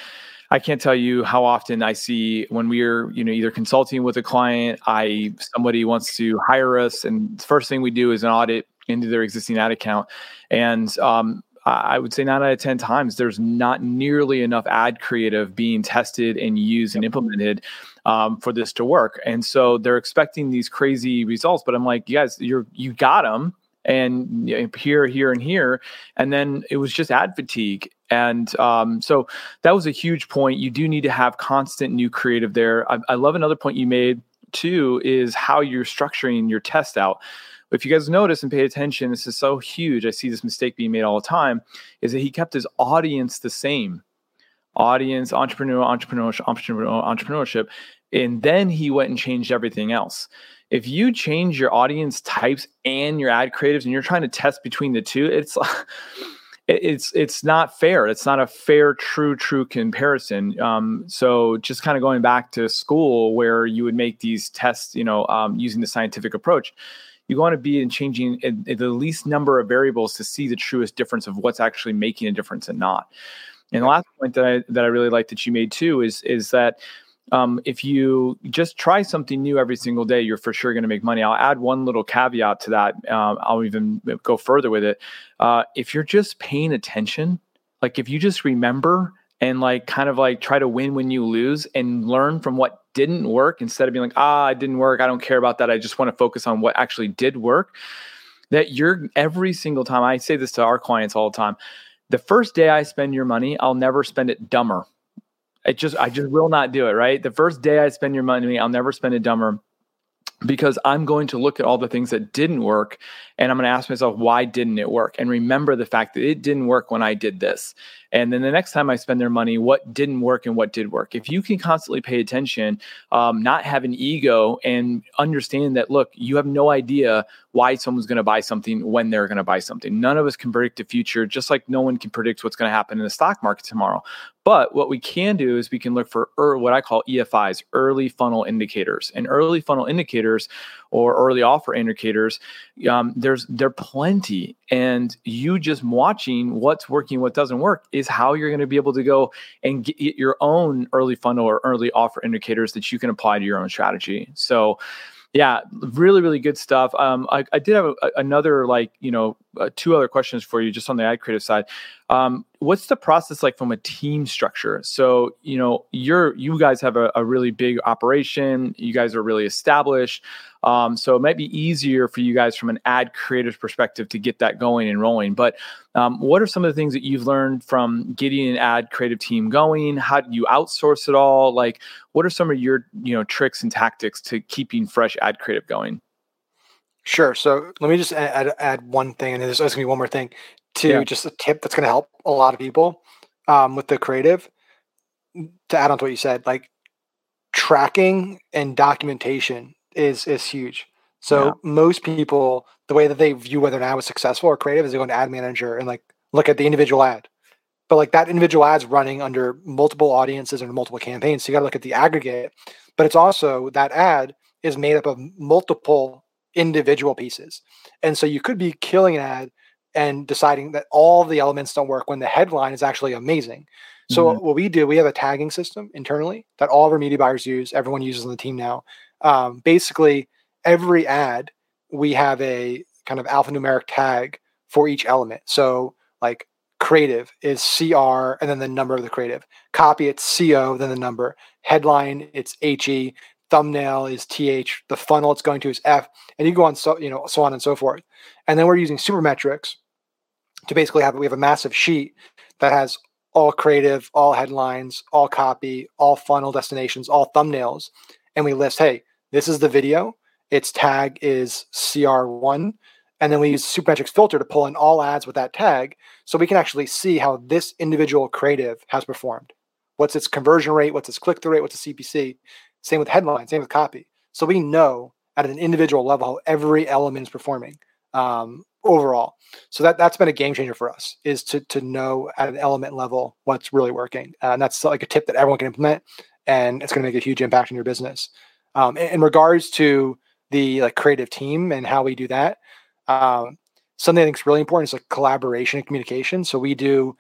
I can't tell you how often I see when we're, you know, either consulting with a client, I somebody wants to hire us, and the first thing we do is an audit into their existing ad account, and um, I would say nine out of 10 times, there's not nearly enough ad creative being tested and used and implemented um, for this to work. And so they're expecting these crazy results. But I'm like, you guys, you're, you got them and here, here, and here. And then it was just ad fatigue. And um, so that was a huge point. You do need to have constant new creative there. I, I love another point you made too is how you're structuring your test out if you guys notice and pay attention, this is so huge. I see this mistake being made all the time. Is that he kept his audience the same, audience, entrepreneur, entrepreneurship, entrepreneur, entrepreneurship, and then he went and changed everything else. If you change your audience types and your ad creatives, and you're trying to test between the two, it's it's it's not fair. It's not a fair, true, true comparison. Um, so just kind of going back to school where you would make these tests, you know, um, using the scientific approach you want to be in changing the least number of variables to see the truest difference of what's actually making a difference and not. And the last point that I that I really like that you made too is is that um, if you just try something new every single day, you're for sure going to make money. I'll add one little caveat to that. Um, I'll even go further with it. Uh, if you're just paying attention, like if you just remember and like kind of like try to win when you lose and learn from what didn't work instead of being like, ah, it didn't work. I don't care about that. I just want to focus on what actually did work. That you're every single time, I say this to our clients all the time. The first day I spend your money, I'll never spend it dumber. It just, I just will not do it, right? The first day I spend your money, I'll never spend it dumber because I'm going to look at all the things that didn't work and I'm going to ask myself, why didn't it work? And remember the fact that it didn't work when I did this. And then the next time I spend their money, what didn't work and what did work? If you can constantly pay attention, um, not have an ego, and understand that, look, you have no idea why someone's going to buy something when they're going to buy something. None of us can predict the future, just like no one can predict what's going to happen in the stock market tomorrow. But what we can do is we can look for er, what I call EFIs, early funnel indicators. And early funnel indicators or early offer indicators, um, there's there are plenty. And you just watching what's working, what doesn't work is how you're going to be able to go and get your own early funnel or early offer indicators that you can apply to your own strategy. So yeah, really, really good stuff. Um, I, I did have a, another like you know uh, two other questions for you, just on the ad creative side. Um, what's the process like from a team structure? So, you know, you're you guys have a, a really big operation. You guys are really established. Um, so it might be easier for you guys from an ad creative perspective to get that going and rolling. But um, what are some of the things that you've learned from getting an ad creative team going? How do you outsource it all? Like, what are some of your you know tricks and tactics to keeping fresh ad creative going? Sure. So let me just add, add one thing, and there's, there's going to be one more thing to yeah. just a tip that's going to help a lot of people um, with the creative. To add on to what you said, like tracking and documentation is is huge. So yeah. most people, the way that they view whether an ad was successful or creative is they go into ad manager and like look at the individual ad. But like that individual ad's running under multiple audiences and multiple campaigns. So you got to look at the aggregate. But it's also that ad is made up of multiple individual pieces. And so you could be killing an ad and deciding that all the elements don't work when the headline is actually amazing. So mm-hmm. what we do, we have a tagging system internally that all of our media buyers use. Everyone uses on the team now um, basically every ad we have a kind of alphanumeric tag for each element. So like creative is CR and then the number of the creative. Copy it's CO then the number. Headline it's HE. Thumbnail is TH. The funnel it's going to is F. And you go on so you know so on and so forth. And then we're using Supermetrics to basically have we have a massive sheet that has all creative, all headlines, all copy, all funnel destinations, all thumbnails, and we list hey this is the video. Its tag is CR1. And then we use Supermetrics filter to pull in all ads with that tag so we can actually see how this individual creative has performed. What's its conversion rate? What's its click through rate? What's the CPC? Same with headline, same with copy. So we know at an individual level how every element is performing um, overall. So that that's been a game changer for us is to to know at an element level what's really working, uh, and that's like a tip that everyone can implement, and it's going to make a huge impact in your business. Um, in, in, regards to the like creative team and how we do that, um, something I think is really important is like collaboration and communication. So we do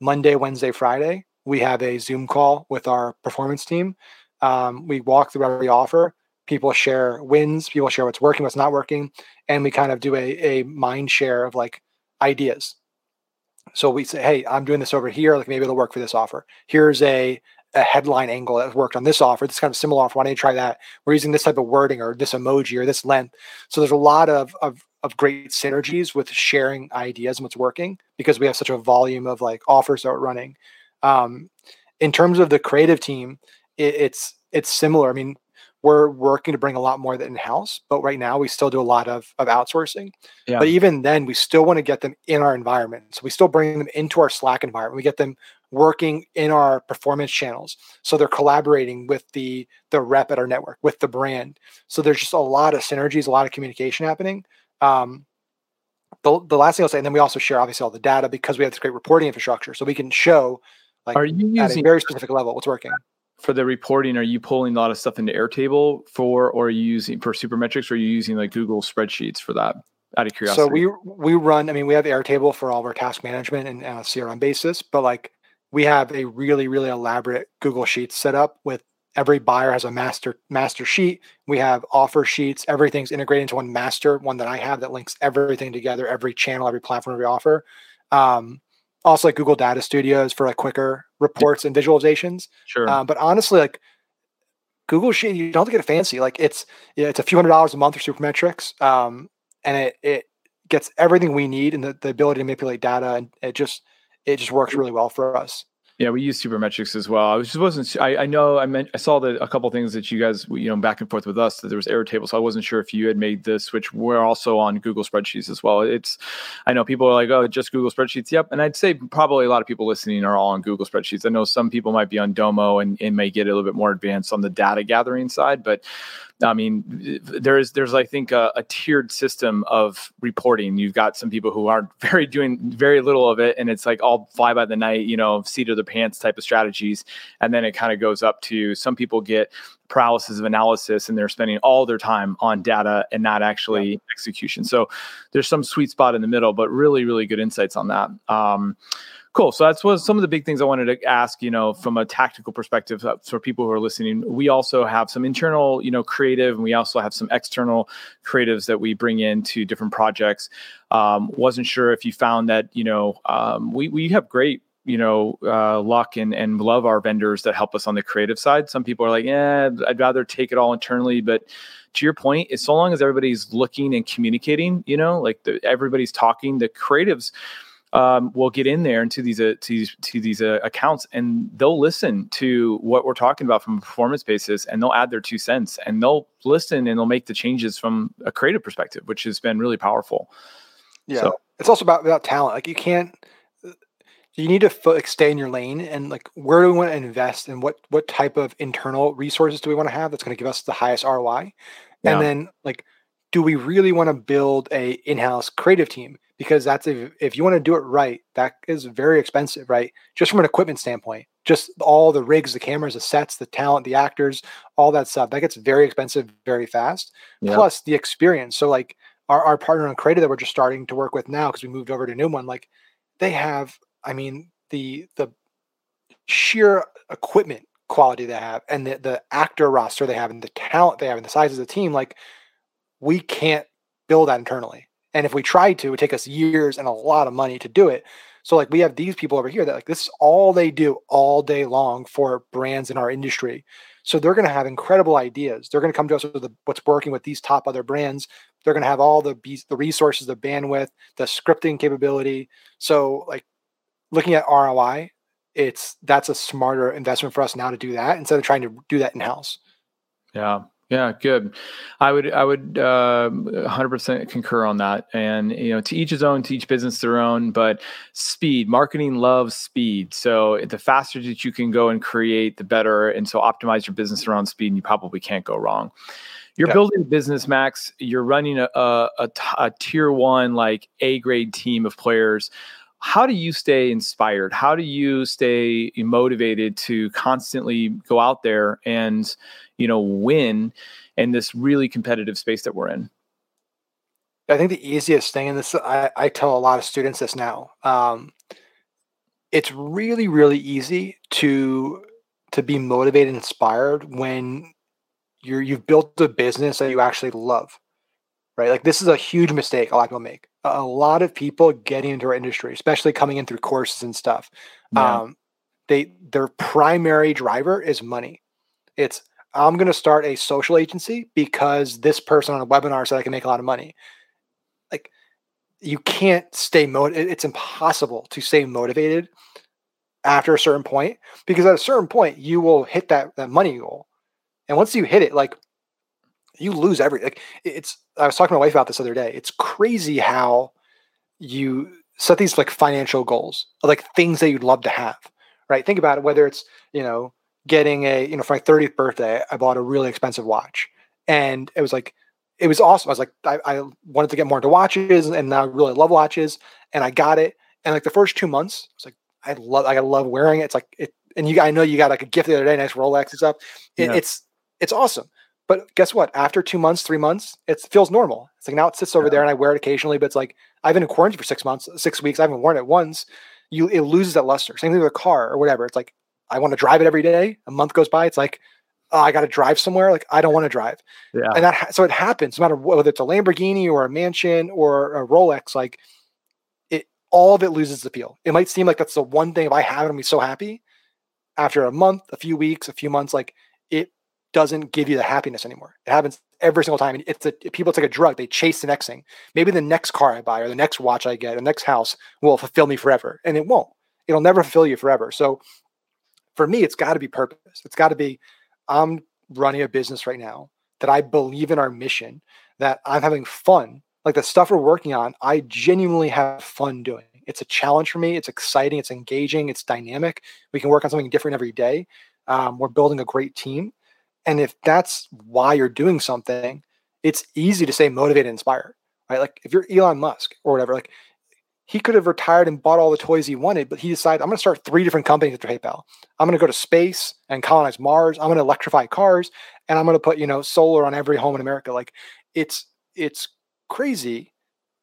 Monday, Wednesday, Friday. We have a Zoom call with our performance team. Um, we walk through every offer. People share wins. People share what's working, what's not working, and we kind of do a a mind share of like ideas. So we say, hey, I'm doing this over here. Like maybe it'll work for this offer. Here's a a headline angle that worked on this offer. This kind of similar offer. Why don't you try that? We're using this type of wording or this emoji or this length. So there's a lot of of of great synergies with sharing ideas and what's working because we have such a volume of like offers that are running. Um, in terms of the creative team, it, it's it's similar. I mean, we're working to bring a lot more in house, but right now we still do a lot of, of outsourcing. Yeah. But even then, we still want to get them in our environment. So we still bring them into our Slack environment. We get them working in our performance channels. So they're collaborating with the the rep at our network with the brand. So there's just a lot of synergies a lot of communication happening. Um, the, the last thing i'll say and then we also share obviously all the data because we have this great reporting infrastructure. So we can show like are you using, at a very specific level what's working. For the reporting are you pulling a lot of stuff into airtable for or are you using for supermetrics or are you using like google spreadsheets for that out of curiosity? so we we run i mean we have airtable for all of our task management and on a crm basis but like we have a really really elaborate google sheets set up with every buyer has a master master sheet. We have offer sheets. Everything's integrated into one master one that i have that links everything together every channel every platform every offer. Um, also like google data studios for like quicker reports and visualizations. Sure. Um, but honestly like google sheet you don't have to get it fancy. Like it's it's a few hundred dollars a month for supermetrics um, and it it gets everything we need and the, the ability to manipulate data and it just it just works really well for us. Yeah, we use Supermetrics as well. I just wasn't. I, I know I meant I saw that a couple things that you guys you know back and forth with us that there was Airtable, so I wasn't sure if you had made the switch. We're also on Google Spreadsheets as well. It's I know people are like, oh, just Google Spreadsheets. Yep, and I'd say probably a lot of people listening are all on Google Spreadsheets. I know some people might be on Domo and, and may get a little bit more advanced on the data gathering side, but I mean, there is there's I think a, a, tiered system of reporting. You've got some people who aren't very doing very little of it, and it's like all fly by the night, you know, seat of the pants type of strategies, and then it kind of goes up to some people get paralysis of analysis and they're spending all their time on data and not actually yeah. execution. So there's some sweet spot in the middle, but really really good insights on that. Um, Cool. So that's what some of the big things I wanted to ask, you know, from a tactical perspective uh, for people who are listening. We also have some internal, you know, creative, and we also have some external creatives that we bring into different projects. Um, wasn't sure if you found that, you know, um, we we have great you know uh, luck and and love our vendors that help us on the creative side. Some people are like, yeah, I'd rather take it all internally, but to your point, is so long as everybody's looking and communicating, you know, like the, everybody's talking, the creatives um, will get in there into these uh, to these to these uh, accounts and they'll listen to what we're talking about from a performance basis and they'll add their two cents and they'll listen and they'll make the changes from a creative perspective, which has been really powerful. Yeah, so, it's also about about talent. Like you can't you need to fo- like, stay in your lane and like where do we want to invest and what what type of internal resources do we want to have that's going to give us the highest ROI? Yeah. And then like do we really want to build a in-house creative team because that's if, if you want to do it right that is very expensive right just from an equipment standpoint just all the rigs the cameras the sets the talent the actors all that stuff that gets very expensive very fast yeah. plus the experience so like our, our partner on creative that we're just starting to work with now because we moved over to a new one like they have i mean the the sheer equipment quality they have and the, the actor roster they have and the talent they have and the size of the team like we can't build that internally. And if we tried to, it would take us years and a lot of money to do it. So like we have these people over here that like this is all they do all day long for brands in our industry. So they're going to have incredible ideas. They're going to come to us with the, what's working with these top other brands. They're going to have all the the resources, the bandwidth, the scripting capability. So like looking at ROI, it's that's a smarter investment for us now to do that instead of trying to do that in house. Yeah, yeah, good. I would I would uh, 100% concur on that. And you know, to each his own, to each business their own. But speed, marketing loves speed. So the faster that you can go and create, the better. And so optimize your business around speed, and you probably can't go wrong. You're building a business, Max. You're running a, a, a, a tier one, like A grade team of players how do you stay inspired how do you stay motivated to constantly go out there and you know, win in this really competitive space that we're in? I think the easiest thing, and this I, I tell a lot of students this now. Um, it's really, really easy to to be motivated, inspired when you're you've built a business that you actually love, right? Like this is a huge mistake a lot of people make. A lot of people getting into our industry, especially coming in through courses and stuff, yeah. um, they their primary driver is money. It's I'm going to start a social agency because this person on a webinar said I can make a lot of money. Like, you can't stay motivated. It's impossible to stay motivated after a certain point because at a certain point you will hit that that money goal, and once you hit it, like you lose every. Like it's. I was talking to my wife about this other day. It's crazy how you set these like financial goals, like things that you'd love to have. Right? Think about it. Whether it's you know getting a, you know, for my 30th birthday, I bought a really expensive watch. And it was like, it was awesome. I was like, I, I wanted to get more into watches and now I really love watches. And I got it. And like the first two months, I was like, I love, I love wearing it. It's like, it, and you, I know you got like a gift the other day, nice Rolex and stuff. It, yeah. It's, it's awesome. But guess what? After two months, three months, it feels normal. It's like now it sits over yeah. there and I wear it occasionally, but it's like I've been in quarantine for six months, six weeks. I haven't worn it once. You it loses that luster. Same thing with a car or whatever. It's like I want to drive it every day. A month goes by, it's like, oh, I got to drive somewhere. Like I don't want to drive. Yeah. And that so it happens no matter whether it's a Lamborghini or a mansion or a Rolex. Like it, all of it loses its appeal. It might seem like that's the one thing. If I have it, I'm be so happy. After a month, a few weeks, a few months, like it doesn't give you the happiness anymore. It happens every single time. It's a people. Like a drug. They chase the next thing. Maybe the next car I buy or the next watch I get, or the next house will fulfill me forever, and it won't. It'll never fulfill you forever. So for me, it's got to be purpose. It's got to be I'm running a business right now that I believe in our mission, that I'm having fun. Like the stuff we're working on, I genuinely have fun doing. It's a challenge for me. It's exciting. It's engaging. It's dynamic. We can work on something different every day. Um, we're building a great team. And if that's why you're doing something, it's easy to say motivate and inspire, right? Like if you're Elon Musk or whatever, like he could have retired and bought all the toys he wanted, but he decided, I'm going to start three different companies after PayPal. I'm going to go to space and colonize Mars. I'm going to electrify cars and I'm going to put, you know, solar on every home in America. Like it's, it's crazy,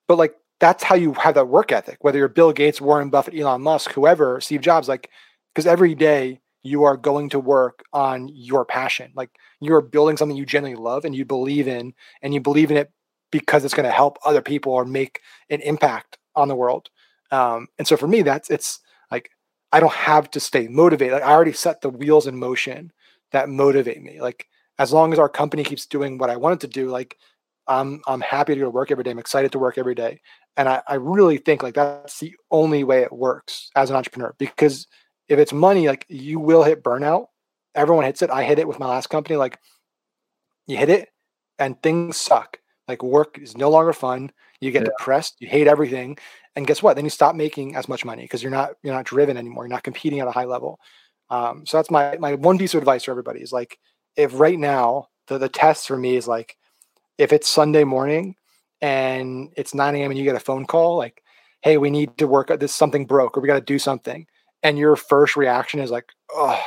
but like that's how you have that work ethic. Whether you're Bill Gates, Warren Buffett, Elon Musk, whoever, Steve Jobs, like because every day you are going to work on your passion. Like you're building something you genuinely love and you believe in, and you believe in it because it's going to help other people or make an impact on the world. Um, and so for me, that's it's like I don't have to stay motivated. Like I already set the wheels in motion that motivate me. Like as long as our company keeps doing what I want it to do, like I'm I'm happy to go to work every day. I'm excited to work every day. And I, I really think like that's the only way it works as an entrepreneur because if it's money, like you will hit burnout. Everyone hits it. I hit it with my last company. Like you hit it and things suck. Like work is no longer fun. You get yeah. depressed. You hate everything. And guess what? Then you stop making as much money because you're not you're not driven anymore. You're not competing at a high level. Um, so that's my my one piece of advice for everybody is like if right now the the test for me is like if it's Sunday morning and it's 9 a.m. and you get a phone call like, hey, we need to work this something broke or we got to do something, and your first reaction is like, oh,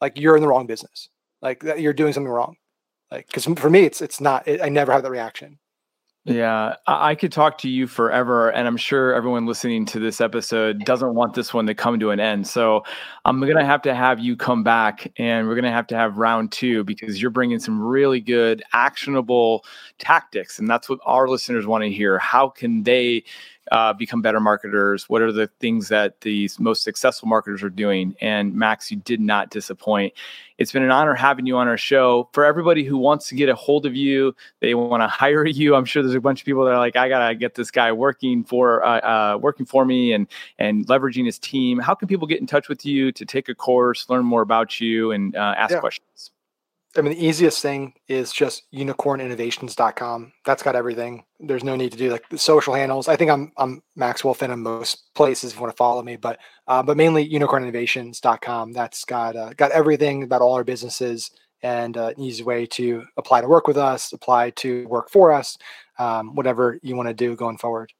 like you're in the wrong business, like you're doing something wrong, like because for me it's it's not it, I never have that reaction. Yeah, I could talk to you forever, and I'm sure everyone listening to this episode doesn't want this one to come to an end. So I'm going to have to have you come back, and we're going to have to have round two because you're bringing some really good, actionable tactics, and that's what our listeners want to hear. How can they uh, become better marketers? What are the things that these most successful marketers are doing? And Max, you did not disappoint. It's been an honor having you on our show. For everybody who wants to get a hold of you, they want to hire you. I'm sure there's a bunch of people that are like, I gotta get this guy working for uh, uh, working for me and and leveraging his team. How can people get in touch with you to take a course, learn more about you, and uh, ask yeah. questions? I mean, the easiest thing is just unicorninnovations.com. That's got everything. There's no need to do like the social handles. I think I'm I'm Max Wolfin in most places if you want to follow me, but uh, but mainly unicorninnovations.com. That's got uh, got everything about all our businesses and uh, an easy way to apply to work with us, apply to work for us, um, whatever you want to do going forward.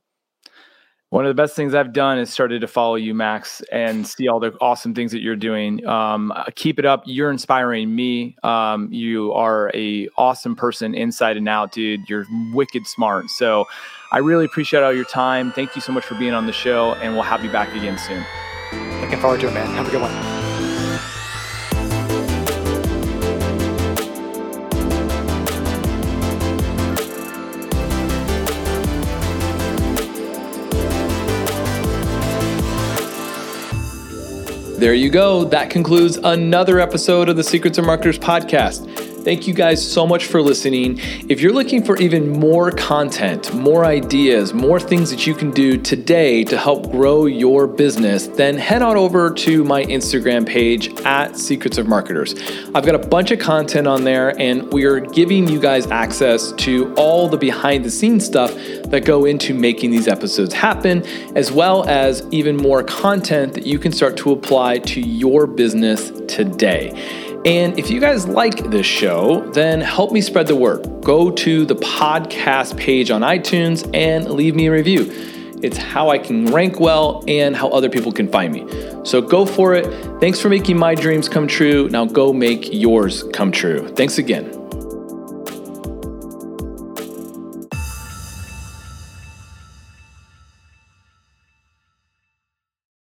One of the best things I've done is started to follow you, Max, and see all the awesome things that you're doing. Um, keep it up. You're inspiring me. Um, you are a awesome person inside and out, dude. You're wicked smart. So I really appreciate all your time. Thank you so much for being on the show, and we'll have you back again soon. Looking forward to it, man. Have a good one. There you go. That concludes another episode of the Secrets of Marketers podcast. Thank you guys so much for listening. If you're looking for even more content, more ideas, more things that you can do today to help grow your business, then head on over to my Instagram page at Secrets of Marketers. I've got a bunch of content on there, and we are giving you guys access to all the behind the scenes stuff that go into making these episodes happen, as well as even more content that you can start to apply to your business today. And if you guys like this show, then help me spread the word. Go to the podcast page on iTunes and leave me a review. It's how I can rank well and how other people can find me. So go for it. Thanks for making my dreams come true. Now go make yours come true. Thanks again.